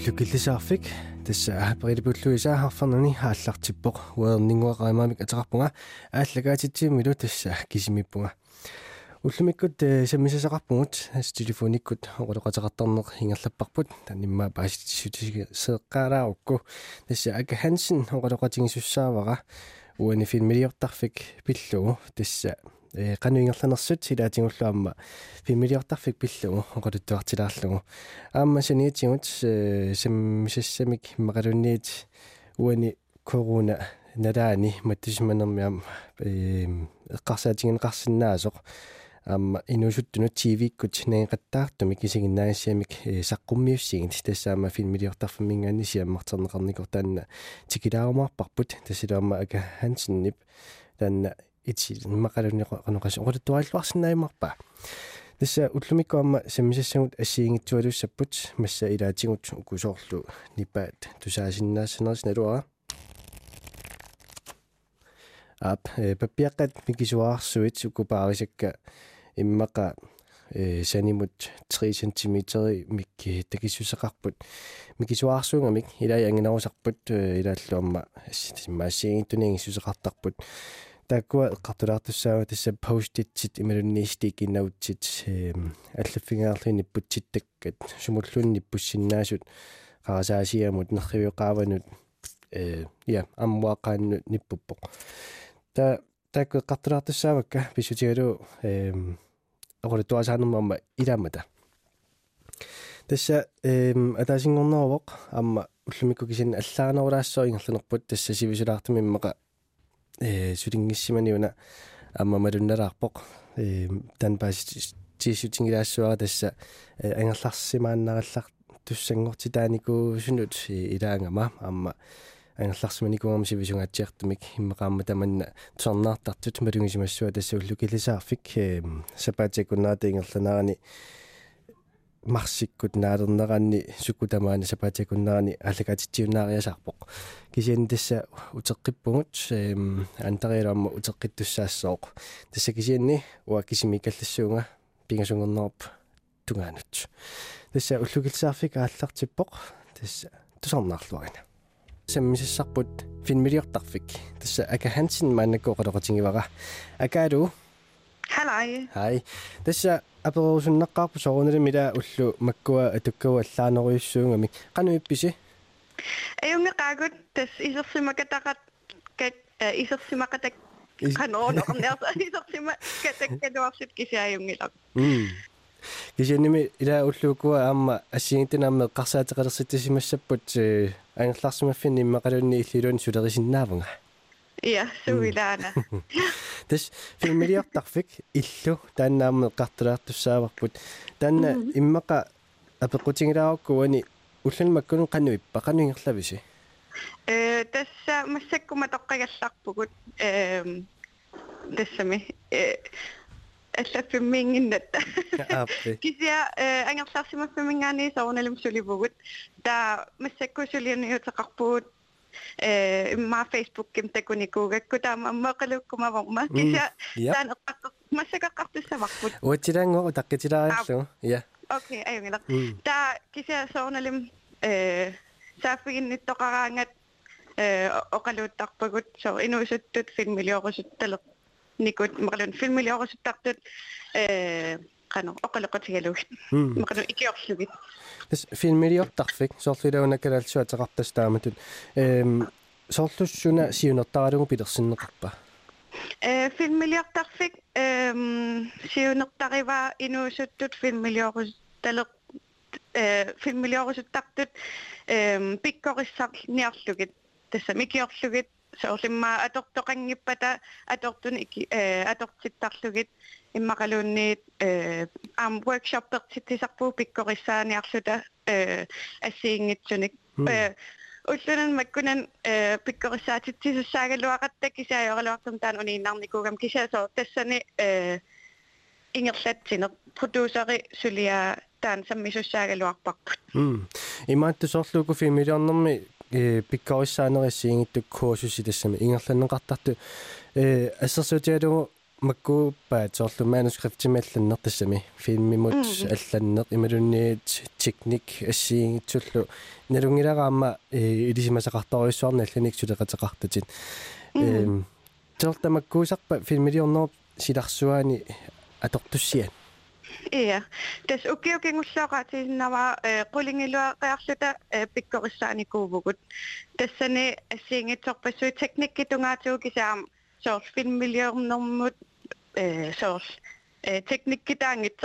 уллуккиллисаарфик тасса перилипуллуисааharfarnani хааллартиппоq уернингуақаамаамик атеқарпунга ааллагаатитсиумилу тасса кисимиппунга уллумиккут саммисасақарпугут ас телефониккут оқулеқатеқартарнеқ хингерлаппарпут танимма пааситсутисигеқараарукку тасса ака хансен оқулеқатингисуссаавара уани филмилиортарфик пиллугу тасса э кануингерланерсут силаатингуллуамма фимилиортарфик пиллугу оқалуттуартилаарлугу аама саниитигут саммисассамик мақалунниит уани корона налаани маттисманермиам э эққарсаатингенеқарсинаасоқ аама инусуттунут тивиккут неэқаттаартуми кисигиннаассиамик саққуммиуссигин тассаама филмилиортарфамингаани сиаммартернеқарникор таанна тикилаарумаарпарпут тассилаама ака хансиннип таанна ити мақалунеқанеқас оқулуттуааллуарсинаимарпа тасса уллумиккуамма саммисассагут ассиингитсуалуссаппут масса илаатигут укусоорлу нипаат тусаасиннаассанерис налуара ап папиаққат микисуаарсуит укупаарисакка иммақа э санимут 3 см микки такиссусеқарпут микисуаарсуунгамик илаа ангинарусарпут илааллуамма массиингиттунингиссусеқартарпут таккуа эққартулаартуссаава тасса поститсит ималунниистик иннаутсит аллаффингаарлини путситтаккат сумуллунни пуссиннаасут қарасаасиамут нерривиоқааванут э я аммуақаанну ниппуппоқ. Та такку эққартулаартуссаавакка писутигалу э оқола туасаанермамма иламата тасса э атаасингорнеровоқ амма уллумикку кисин аллаанерулаассоо ингерланерпут тасса сивисулаартами иммақа сулингиссиманиуна амма малунналаарпоқ э танпаси тисутингилаассуара тасса ангерларсимааннараллар туссангортитаанику сунут илаангама амма. Ангерларсиманикуарми сивисунгаатсиартумик иммеқаама таманна торнаартартут малунгисимассуа тасса уллукилисаарфик сапаатикуннаата ингерланаарани марсиккут наалернеранни суккутамаани сапаатикуннерани аллагатитсиунаариасаарпоқ кисиан тасса утеққиппугут эм антариалаама утеққиттуссаассооқ тасса кисианни уа кисимикаллассуунга пингасунгернерп тунгаанут тасса уллукилсаарфик ааллартиппоқ тасса тусарнаарлуарина саммисиссарпут финмилиортарфик тасса ака хансин мааннаккоқалоқатингивара акаалу Halai. Hej. Tässä aperuusunnaqqaarpu sorunali mila ullu makkua atukkawa allaaneruissuungami qanu ippisi Ayumi qaagut tas isersimakataqat kat isersimaqatak qanoornernersa isersimakatak kanuarsut kisiayungilaq. mm кисианими ила уллуукуа аама ассигинтинаамме қарсаатеқалерситсимассаппут ангерларсимаффини иммақалунни иллилуни сулерисиннаавнга Ja, suilaana. тас фимилиортарфик иллу тааннаамме қартулаартуссааварпут таанна иммақа апеқутингилааруккуани улланмаккунун қануиппа қануингерлависи Э tässä массаккума тоққагалларпугут эм тассами э аллаффиммингиннатта ааппи кися э ангерларсимаффимингаани соорналум сулибугут. Та массаккусулианиутеқарпугут э имма фейсбук ким такуникуугакку таама аммақалуккумаварма кися Yep. таан эққаққақ массакаққартуссаварпут уатилаангоо таккитилаариллу я окей аюнгила Mm. та кися соорналим э сааффигинниттоқараангат э оқалууттарпагут со инуусуттут филмилиорусутталеқ никут мақалун филмилиорусуттартут э қано оқалеқатигалугит Mm. мақалун икиорлугит тас филмилиортарфик соорлилауна калаалсуа теқартастааматут эм соорлуссуна сиунертаралугу пилерсиннеқарпа э филмилиортарфик эм сиунертарива инуусуттут филмилиорусталеқ э филмилиорусуттартут эм пиккориссар ниарлугит тасса микиорлугит соорлимма атортоқангиппата атортун ики э атортиттарлугит иммақалуунниит э ам workshop-пертитисарпуу пиккориссааниарлута э ассиингитсуник э уллунан маккунан э пиккориссаатитсисуссаагалуақаттак кисаайоралуартум таан унииннарникуугам кисаасоо тассани э ингерлатсинер продюсери сулиа таан саммисуссаагалуарпарпут м имаатту соорлууку филмилиорнэрми э пиккориссаанериссиингиттук куусуси тассами ингерланнеқартарту э ассерсуутиалугу маккууппаат соорлу манускриптималланнер тассами филмимут алланнеқ ималунниит техник ассиингитсуллу. Налунгилараама илисимасақарторюссуарна алланик сулеқатеқартатит эм тортамаккуусарпа филмилиорнер силарсуаани атортуссиан Iya. Tässä ukiukin seuraattiin nämä kulingilla reaktioita pikkurissaani kuuvukut. Tässä ne singit sopisuit tekniikki tungaatuukin se on soos filmiljöön nommut soos tekniikki tangit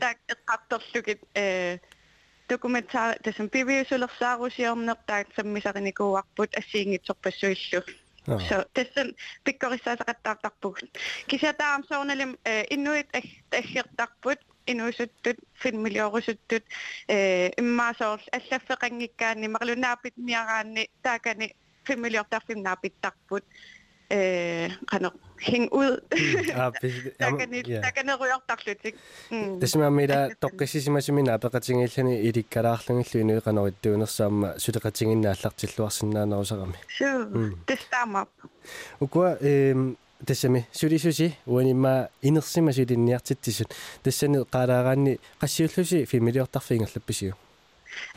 takkattorlukit dokumentaar tässä on piviusulor saarusiornertaat sammisarnikuuarput assingit sopisuillu. so tässä pikkorissaasaqattaartarpug kisataam soornalim innuit aggertarput inuusuttut filmiliorussuttut immaasоор allаффеқангиккаани марлунаапит миараанни таакани filmiliortarfimnaapittarput э кано хин ud такани такани руйортарлутик тасмаамила тоққиссисимасимина апеқатингиллани иликкалаарлунгиллу инуиқаноритtuunersaamma сулеқатингиннааллартиллуарсинаанерусарами су тестаамап укуа эм тассами сулисуси уанимма инерсима сулинниартиттисут тассани qaalaaraanni qassiullusi фимилиортарфингерлапписиу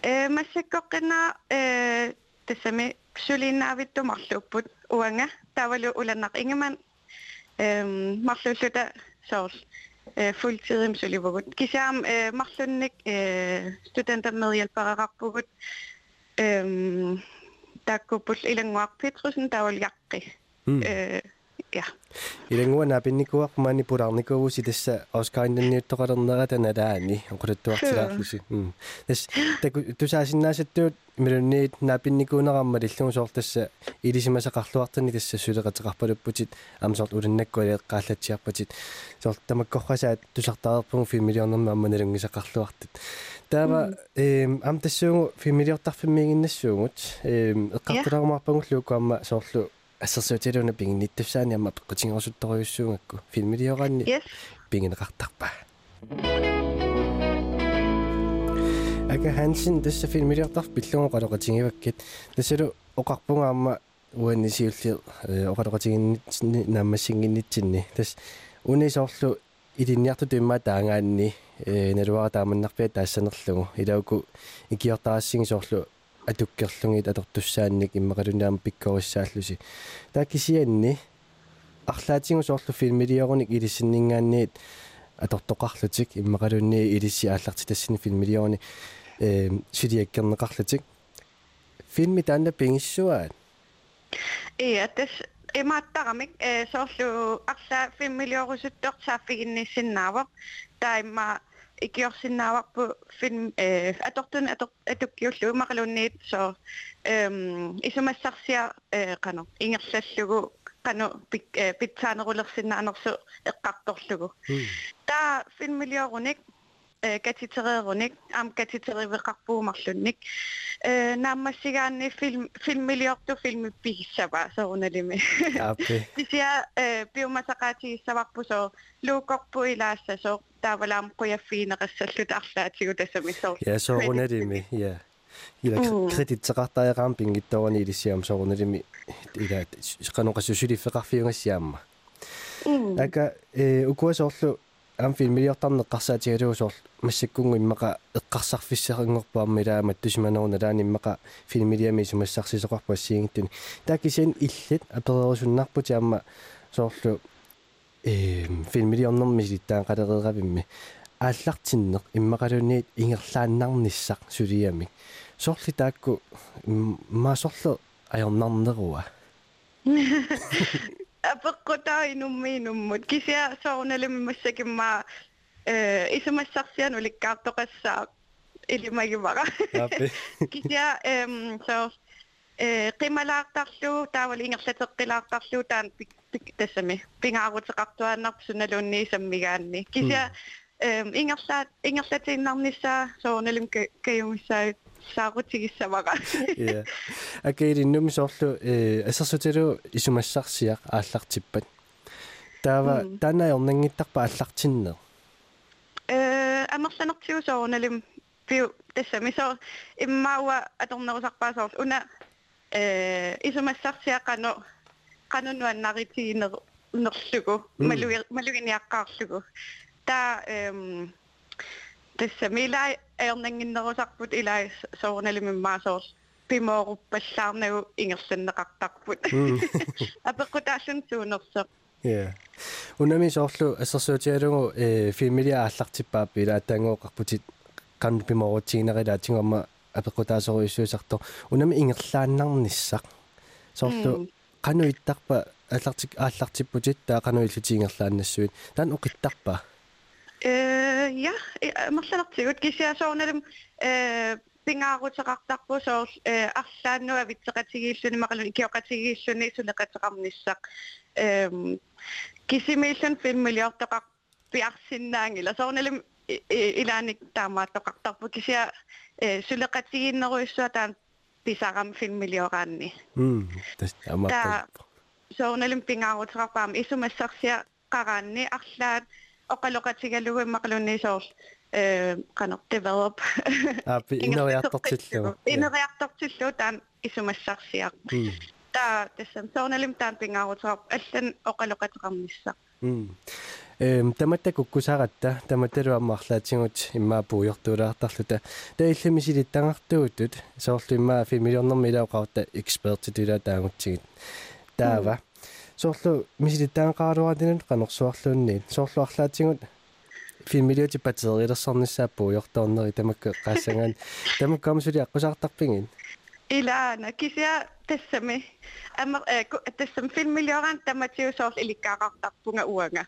э массаккоққина э тассами сулиннаавиттумарлууппут уанга тавалу уланнақ ингаман эм марлуллута соорл э fulltid сулivugут кисаам э марлунник э студентамедhjælparaqarpugut эм таккуппул илангуар петрусен тавалиаққи э ja илангуана пинникуақ манипулаарникугуси тасса оскаиннниуттоқалернера таналаани оқулуттуартилаарлуси тас таку тусаасиннаасаттуут милунниит наапинникуунерамма лиллугу соор тасса илисимасақарлуартани тасса сулеқатеқарпалуппутит амсорт улиннаккуи эққааллатсиарпатит соор тамаккорхасаат тусартаарпугу фимилиорнерма амманалунгисақарлуартит таава эм ам тассуугу фимилиортарфиммиигиннассуугут эм эққартулаармаарпагуллуу куамма соорлу ассерсуутилуна пингинниттуссаани амма пеққутингорсутторюссуунгакку филмилиораанни пингинеқартарпа ага хансин тасса филмилиортарф пиллугу қалоқатингиваккит тассалу оқарпунгаама уаннисиулли оқалоқатингиннитсини нааммассингиннитсинни тас унисоорлу илинниарту туимма таангаанни э налуара тааманнарпиа таассанерлугу илауку икиортаассиги соорлу атуккерлугит атортуссаанник иммакалунаама пиккориссааллуси таакисианни арлаатингу соорлу филмилиоруник илиссиннингаанниит атортоқарлутик иммакалунни илисси аалларти тассини филмилиоруни э сидиаккернеқарлутик филми таанна пингиссуаат Iya, täs имааттарамик э соорлу арла филмилиорусуттор сааффигинниссиннаава таимма икиорсиннааварпу фильм э атортун атуккиуллу мақалунниит со эм исумассарсиа э қано ингерллаллугу қано питсаанерулерсиннаанерсу эққарторлугу таа фильмилиоруник э катитереруник ам катитеривеқарпуумарлунник э нааммассигаанни фильм фильмилиорту фильми пигиссава соруналими аппи тисиа э биомасақаатигиссаварпу со луукорпу илаасса со таавалаам қуяффиинеқассаллут арлаатигу тассамиссор я соруналими я ила кредитсеқартаеқаам пингитторани илиссиам соруналими ила қаноқассусулиффеқарфиунгассиаама ака э укуасоорлу ам филмилиортарнеққарсаатигалуусоор массаккунгу иммақа эққарсарфиссерингорпаама илаамат тусиманеруна лааниммақа филмилиами сумассарсисоқарпу ассиингиттуни таакисин иллит аперерусуннарпути аама соорлу э филмилиорнэрми ситтаан қалерееравимми ааллартиннеқ иммақалуниит ингерлааннарниссақ сулиами сорли таакку маасорлу аёрнарнеруа апеккутаинуммиинуммут кися соорналами массакимма э исумассарсиану ликкаартоқассаа илимагивара. Кися эм со э qimalaartarlu taawal ingerlateqqilаарtarlu taan тассами. Пингаарутеқартуааннарпу суналуунни саммигаанни. Кися эм ингерлаат ингерлатииннарнissaа соорналим каюмиссаа саарутигиссавара я акэри нуми соорлу э ассерсутилу исумассарсиақ ааллартиппат. Таава танаёрнангиттарпа аллартиннер э амерланертиу соорналим пиу тассами. Со иммауа аторнерусарпаа соор уна э исумассарсиақано канунуаннаритиинер нерлугу малуи малугиниаққаарлугу таа эм tässä millä erninginnerusarput ilai soornalimimmaasor pimooruppallaarnagu ingersanneqartarput apeqqutaallun suunerseq Ja. Unami soorlu assersuutialungu э фимилиа ааллартиппааппи ила атаангооқарпутит qan unami ingerlaannarnissaq soorlu qanu ittarpa аллартик ааллартиппутит таа qanu иллутиингерлааннассуит таан оқиттарпа? Э я мерланартигут кисиасоорналум э пингаарутеқартарпу соор э арлааннуа витсеқатигииллуни мақалун икиоқатигииллуни сулеқатеқарниссақ эм кисимиллун 5 миллиортоқар пиарсиннаангила соорналум илааник таамааттоқартарпу. Кисиа э сулеқатигииннеруйссуа таан писарам 5 миллиораанни м тас амаатта соорналум пингаарутеқарпаама исумассарсиа қараанни арлаат оқалоқатигалугу мақалунни соор э канер develop. Апи инериартортиллу инериартортиллу таан исумассарсиақ таа тассам соорналим таан пингаарутеқар аллан оқалоқатеқарниссақ эм таматта куккусаратта таматталу аммарлаатингут иммаа пуйортуулаартарлута таиллами силиттангартуутут соорлу иммаа фимилиорнэрми илаоқарта экспертитула таангутсигит таава соорлу мисилиттаанqaaruatинут qanорсуарлуунни соорлу арлаатингут фимилиоти патерилерсорниссаа пуйорторнери тамакка qaasangaan тамаккаамсули Ila nakisia tässämme amma tässäm filmiljoran tämä tiusool eli karaktarpunga uanga.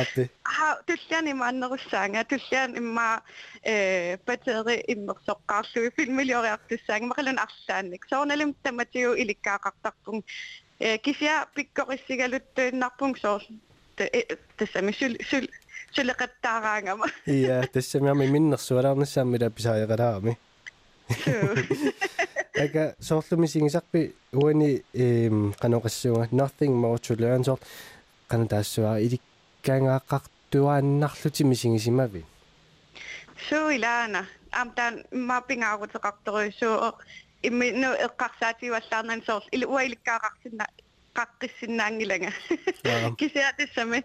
Appi. Ha tullian imma annerussaanga tullian imma eh pateri immersoqqaarlu filmiljoraartussaanga maqalun arsaannik. Soornalim tämä tiu eli karaktarpung eh kisia pikkorissigaluttuinnarpung soor tässämme syl syl syliqattaaraangama. Iya, tässämme ami minnersualaarnissaammi lapisaajaqalaami. Ага соорлуми сигисарпи уани эм каноқассуга nothing more to learn соор канатаассуа иликкаангааққартуааннарлути мисигисимави суилаана амтан маппингаагутеқарторуйсуу имми ну эққарсаативаллаарнан соор илу уиликкаақарсинна қаққиссиннаангилага кисиатиссами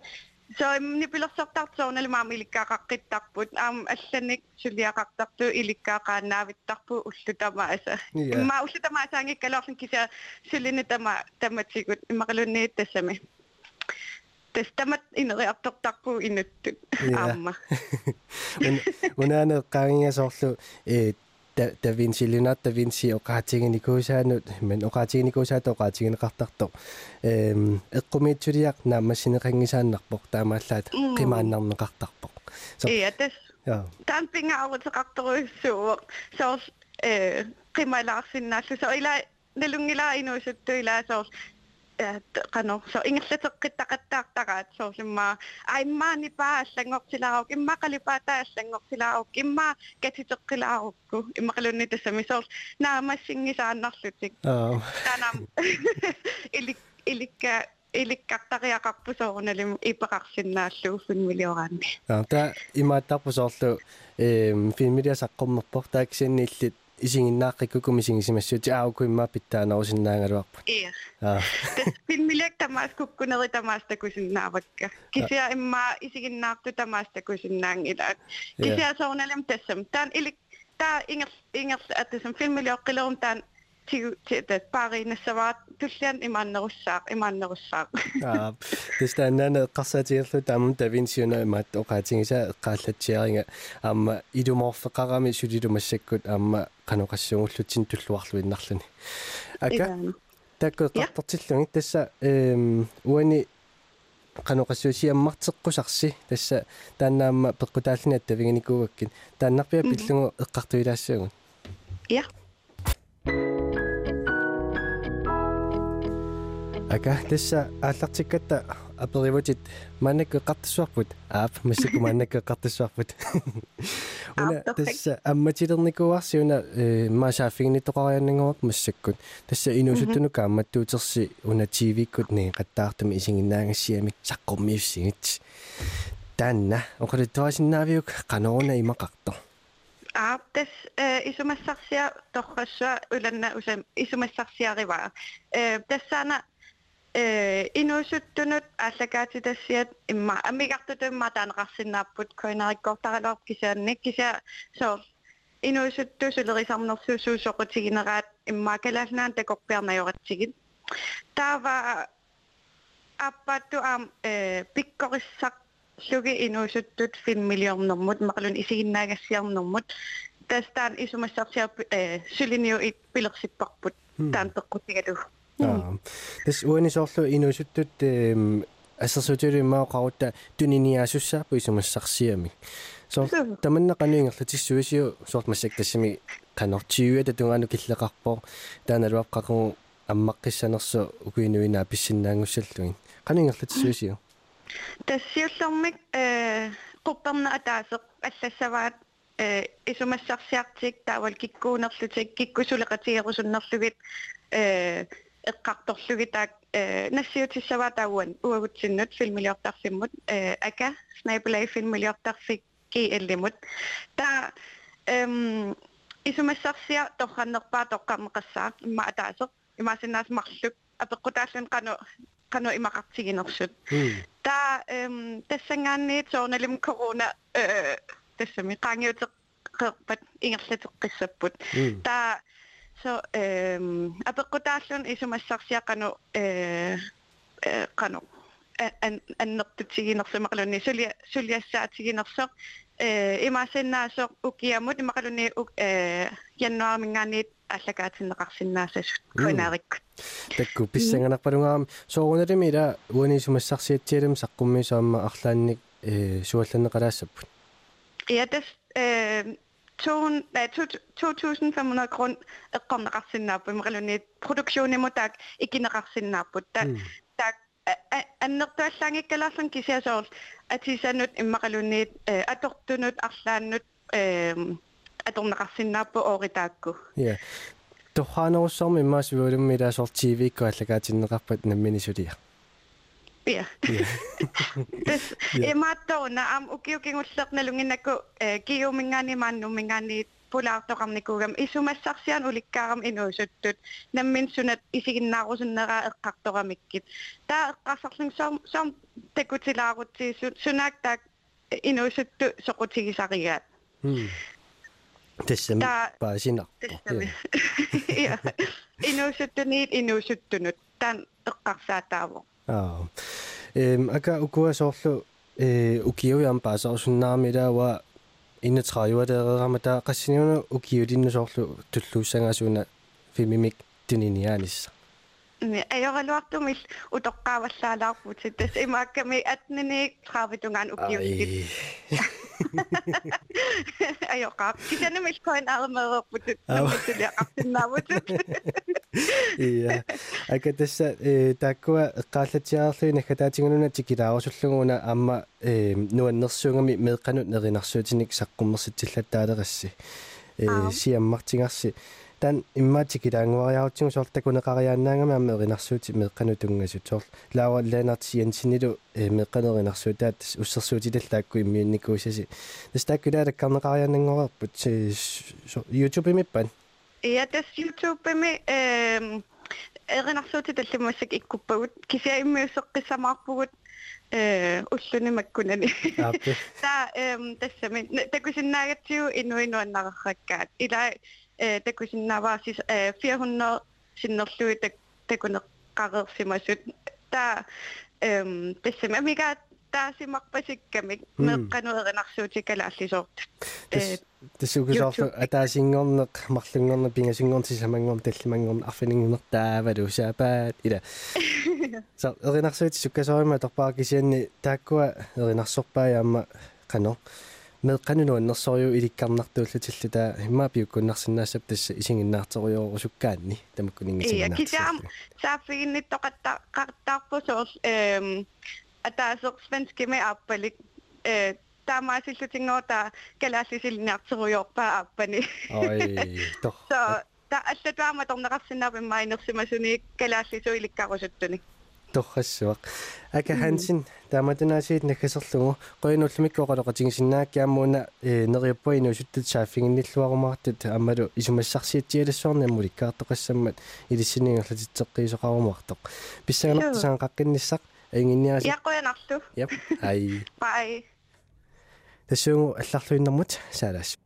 so nipilorsortartuornali maama ilikkaaqaqqittarput aam алланик сулиақартарту иликкаақааннаавиттарпу уллутама аса имма уллутама асаангиккалоорлун кися сулини тама таматсигут иммақалунниит тассами тестамат инериартортарпу инуттут аама унаане qaangiasорлу э da Vinci Leonardo da Vinci oqaatiginikkuusaanut men oqaatiginikkuusaata oqaatigineqartartoq eem eqqumiitsuriaq naammassineqangisaannarpoq taamaallaat qimaannarneqartarpoq ja tas ja. tampingaarutеqartoruissuuq soors э qimalaarsinnaallu so ila nalungila inuusuttu ila soors qano so ingерлатеққиттақаттаартараат соорлимма аиммаани паа аллангортилаарок имма қалипаата аллангортилаарок имма катитеққилаарукку иммақалунни тассами соорл наамассингисааннарлутик аа танам илик иликка иликкартариақарпу соорналим ипеқарсинааллу финмилиораанни аа та имааттарпу соорлу эм финмилиасаққуммерпор тааксианнииллит исигиннааққиккуку мисигисимассути аауку имма питтаанаусиннаангалуарпут иа аа пинмилек тамаас куккунери тамаас такусиннаавакка кися имма исигиннаарту тамаас такусиннаангилаат кися соорналам тассам таан илик таа ингер ингер атсам филмилиоққилерум таан тигу тет паринассаваат туллиан имааннерусsaaq имааннерусsaaq аа тэстаннана эққарсаатигерлу таамун тавинсиуна имаат оқаатингиса эққааллатсиаринга аама илуморфеқарами сулилумассаккут аама каноқассуунгуллутсин туллуарлуиннарлуни ака такко эққартортиллунги тасса эм уани каноқассуусиаммартеққусарси тасса тааннаама пеққутааллини аттавиганикуугаккин тааннарпиа пиллугу эққартуилаассаагун я Ага тасса ааллартиккатта аперивутит маннакке қартассуарпут аап массаку маннакке қартассуарпут уна тасса амматилерникуарсиуна э маасааффигни тоқарианнангуак массаккут тасса инусуттунука амматтуутерси уна тивиккут ни қаттаартами исигиннаагассиами саққуммиуссигит таанна оқалуттуасиннаавиук қаноруна имақарто аап тас э исумассарсиа торрассуа уланна усам исумассарсиариваа э тассаана э инуусуттунут ааллакаатитассиат имма аммигартутумма таанеқарсинааппут коинариккортаралоор кисаанник кися соо инуусутту сулерисарнерсуусуусоқутигинераат имма калаалнаан такорпиарнайоратсигит таава аппатту аам э пиккориссақ луги инуусуттут 5 миллионнэрмут мақалун исигиннаагассиарнэрмут тастаан исумассартиар э сулиниу ит пилерсиппарпут таан пеққутигалу аа тэс уанисоорлу инуусуттут эм ассерсутиули маоқарутта туниниаасуссаапу исумассарсиами соо таманна каниингерлатиссуисиу соорт массак тассами канортиуя татунгаану киллеқарпоо тааналуап қақу аммаққиссанерсу укуинуинаа писсиннаангуссаллугин каниингерлатиссуисиу тассиуллэрмик э qupperna ataasеq аллассаваат э исумассарсиартик таавал киккуунерлутик киккусулеқатигерусуннерлугит э эққарторлуги таак э нассиутиссаваа таауан уагутсиннут филмилиортарсиммут э ака снайблей филмилиортарфик киэллимут та эм исумассарсиа торханнерпаа тоққармеқассаа имма атаасеқ имаасиннаас марлук апеққутааллун қану qanu imaqartiginersut ta em tassangaanniit soornalim corona э тассами qaangiuteqqerpat ingerlateqqissapput ta so em апеққутааллун исумассарсиақану э qanu an annertutsigинерсумақалунни сулия сулиассаатигинерсоқ э имаасиннаасоқ укиамут имақалунни э яннуармингаанниит аллакаатиннеқарсиннаасасут кунаариккут такку писсанганарпалунгаам сооруналими ила уанисумассарсиатсиалим саққумми соамма арлаанник э суалланеқалаассаппут ja das äh 2500 grund эққарнеқарсиннааппу имақалунни продукционимутаак икинеқарсиннааппут та так аннертуаллаангиккалаарлун кисиасоор атисанут иммақалунниит атортунут арлааннут э аторнеқарсиннааппу ооритаакку я тухаанеруссарми иммаас виулумми илаасоор тивикку аллагаатиннеқарпат Yeah. Tapos, eh, yeah. imato na, um, am ukiuking uslak na lungin ako, eh, kiumingani man, umingani, pulauto kam ni kugam. Isumasak siyan, ulikkaram inusutut. Namin sunat, isigin na ako sun nara, kakto kamikit. Ta, kasakling som, som, tekut sila ako, sunak, tak, inusutut, sukut sige sakiyat. Hmm. Tässä pääsin akko. Inusuttuniit, inusuttunut. Tän kaksaa taavun. Oh. аа эм ака укуасоорлу э укиуяам паасарусуннаамилаава иннатрааюалеерамата qassiniuna ukiulinnusoorlu tulluussангаасуна фимимик туниниаанисса ajorluartumil utoqqaavallaalaarput tas imaakkami atnini traavitugaan ukiutit ajoqaap kisanamil koin armeerput namituliaqartinnaavut iya aka tassa э таккуа эққааллатиаарлуина хатаатингунуна тикилаарусуллугуна аама э нуаннерсуугами меэққанут неринарсуутиник саққуммерситсиллаттаалерасси э сиаммартингарси тан иммаатикилаангуариарутсигу соорлтакунеқариаанаангами амма эринарсуути меэққану тунгасут соор лаава леонарти янсинилу э меэққанеринарсуутаат уссерсуутилаллаакку иммиунникуусаси тастааккулаалак карнеқариаанангорерпут YouTube миппан Ja, das YouTube med øh, erинарсуути таллимассак иккуппагут. Кисиаиммиуссеққиссамаарпугут э уллуни маккунани та эм тассами такусиннаагатсиу инуинуаннарерраккаат ила э такусиннааваарсис э 400 синнерлуи так такунеққарерсимасут та эм тассами амигаат таасимарпасиккамик меэккануеринарсуутикалааллисоорт э тассугусоорлу атаасингорнеқ марлунгорне пингасингорнти самангорн таллимангорн арфинингунертаавалу саапаат ила са эринарсуути суккасоорима торпаа кисианни тааккуа эринарсорпааяамма қано меэккануну аннерсориу иликкарнартууллутилла таа иммаа пиуккуннарсинаассап тасса исигиннаарториоорусуккаанни тамаккунингисигинаа кисаам саафигинниттоқатта қартаарпусоор эм атаасеқ свенскими ааппалик э таамаасиллутингоота калааллисилниартеруйорпаа ааппани ой тор so та аллатуама торнеқарсинаапи маинерсимасуни калааллису иликкарусуттуни торрассуақ ака хансин тааматунаасиит наккасерлугу qoinullumikkoqaloqatigisinnaakkiammuuna э нериуппуину суттут сааффигинниллуарумаартут аммалу исумассарсиатсиалассуарни аммуликкаартоқассаммат илиссинигерлатитсеққиисоқарумаартоқ писсаганартусаан қаққинниссақ ангинниаси яққуянарлу яп ай бай тассуугу алларлуиннэрмут саалаас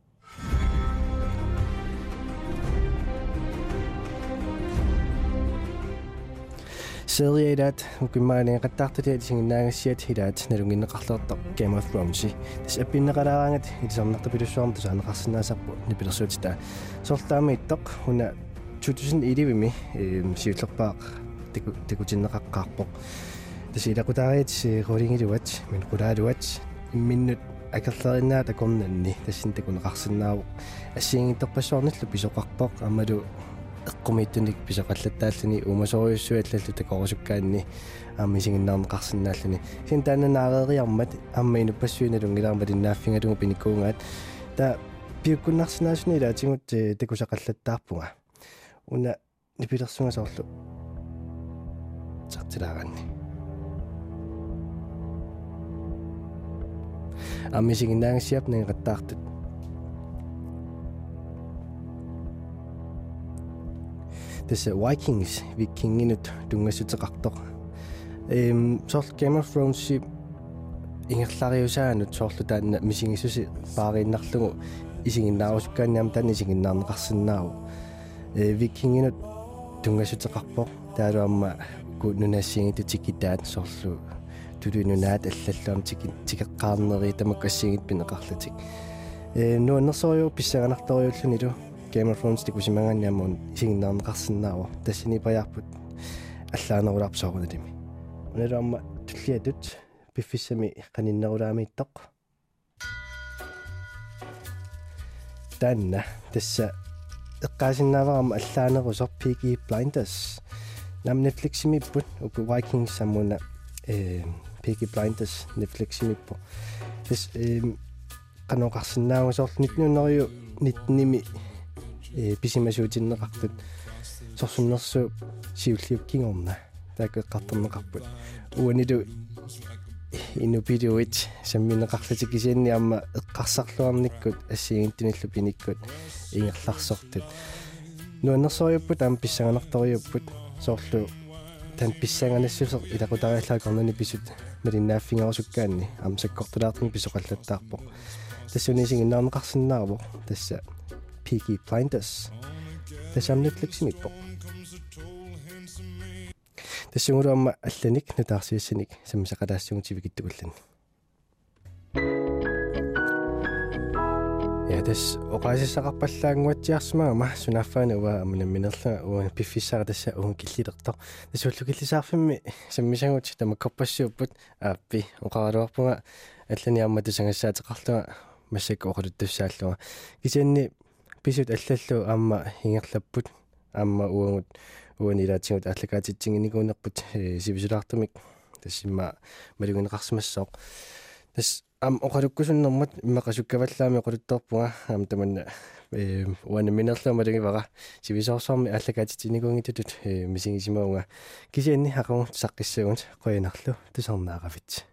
сериэдат укиммаани qаттаартали сингиннаагассиат хилаат налунгиннеқарлуартоq Game of Thrones. Тас аппиннеқалараангат илисарнарта пилуссуарм тусаанеқарсинаасарпу нипилерсуутита соорлаами иттоq хуна 2011ми эм сиуллерпаақ тику тикутиннеқаққарпоq тасилақутаариит ролингилуат мин қулаалуат имминнут акерлериннаа такорнанни тассин такунеқарсинааву ассиингитторпассуарниллу писоқарпоq аммалу эққумииттуник писоқаллаттааллани умасориуссуаллаллу такорусуккаанни аама исигиннаарнеқарсинааллани син таананаареериармат аама инуппассуиналунгилаарма линнааффингалугу пиникуунгаат. Та пиуккуннарсинаасуни лаатигут такусақаллаттаарпунга уна нипилерсунгасоорлу сартилаагаанни аама tässä Vikings vikinginut tungassutеқартоқ эм сорл Game of Thrones ингерлариусаанут соорлу таанна мисигиссуси паарииннарлугу исигиннаарусуккааниам таан исигиннаарнеқарсинааву э викингинут tungassutеқарпоқ таалуамма ку нунассигиту тикитаат соорлу тулуинунаат аллаллуам тики тикеққарнери тамаккассигит пинеқарлатик э нуаннерсориу писсаганарториуллунилу Game of Thrones тикусимагаанниамун исигиннаарнеқарсинаава тассини паяарпут аллаанерулаарпсооруналими уналаама туллиатут пиффиссами қаниннерулаамииттоқ танна тасса эққаасиннааварама аллаанерусор Peaky Blinders. Нам Netflix-имиппут уку Vikings саммуна э Peaky Blinders Netflix-имиппу тас э каноқарсинаагусоор 19 19-ними э писимасуутиннеқартут сорсуннэрсу сиуллиуккингорна таакеққартернеқарпут уанилу инупилуит самминеқарлатик кисианни амма эққарсарлуарниккут ассиигинтиниллу пиниккут ингерларсортут нуаннерсориуппут аама писсаганарториуппут соорлу тан писсаганассусер илақутариаллаакорнани писут малиннааффингерусуккаанни аама саккортулаартин писоқаллаттаарпо тассунисигиннаарнеқарсинаарво тасса Peaky Blinders. Тэсам Netflix-имиппо. тассугулуамма алланик нутаарсиассаник саммисақалаассугутивикиттугуллани я тас оqaасиссақарпаллаангуатсиарсимагама сунаффаана уа амунамминерла уа пиффиссара тасса уун киллилертор тасууллу киллисаарфимми саммисагут тама koppassiupпут ааппи оqaaluarpunga аллани амма тусангассаатеқарлуга массак оқалуттуссааллуга кисианни писут аллаллу аама ингерлаппут аама уангут уанилаатигут аллагаатитсигиникуунерпут сивисулаартумик тассимма малугинеқарсимассооқ тас ам оқалуккусуннэрмат иммақасуккаваллаами оқулутторпунга ам таманна э уана минерлуамалугивара сивисоорсоорми аллагаатитсиникуунгитутут мисигисимаунга. Кисианни хақугу саққиссагунт қоянарлу тусарнаарафит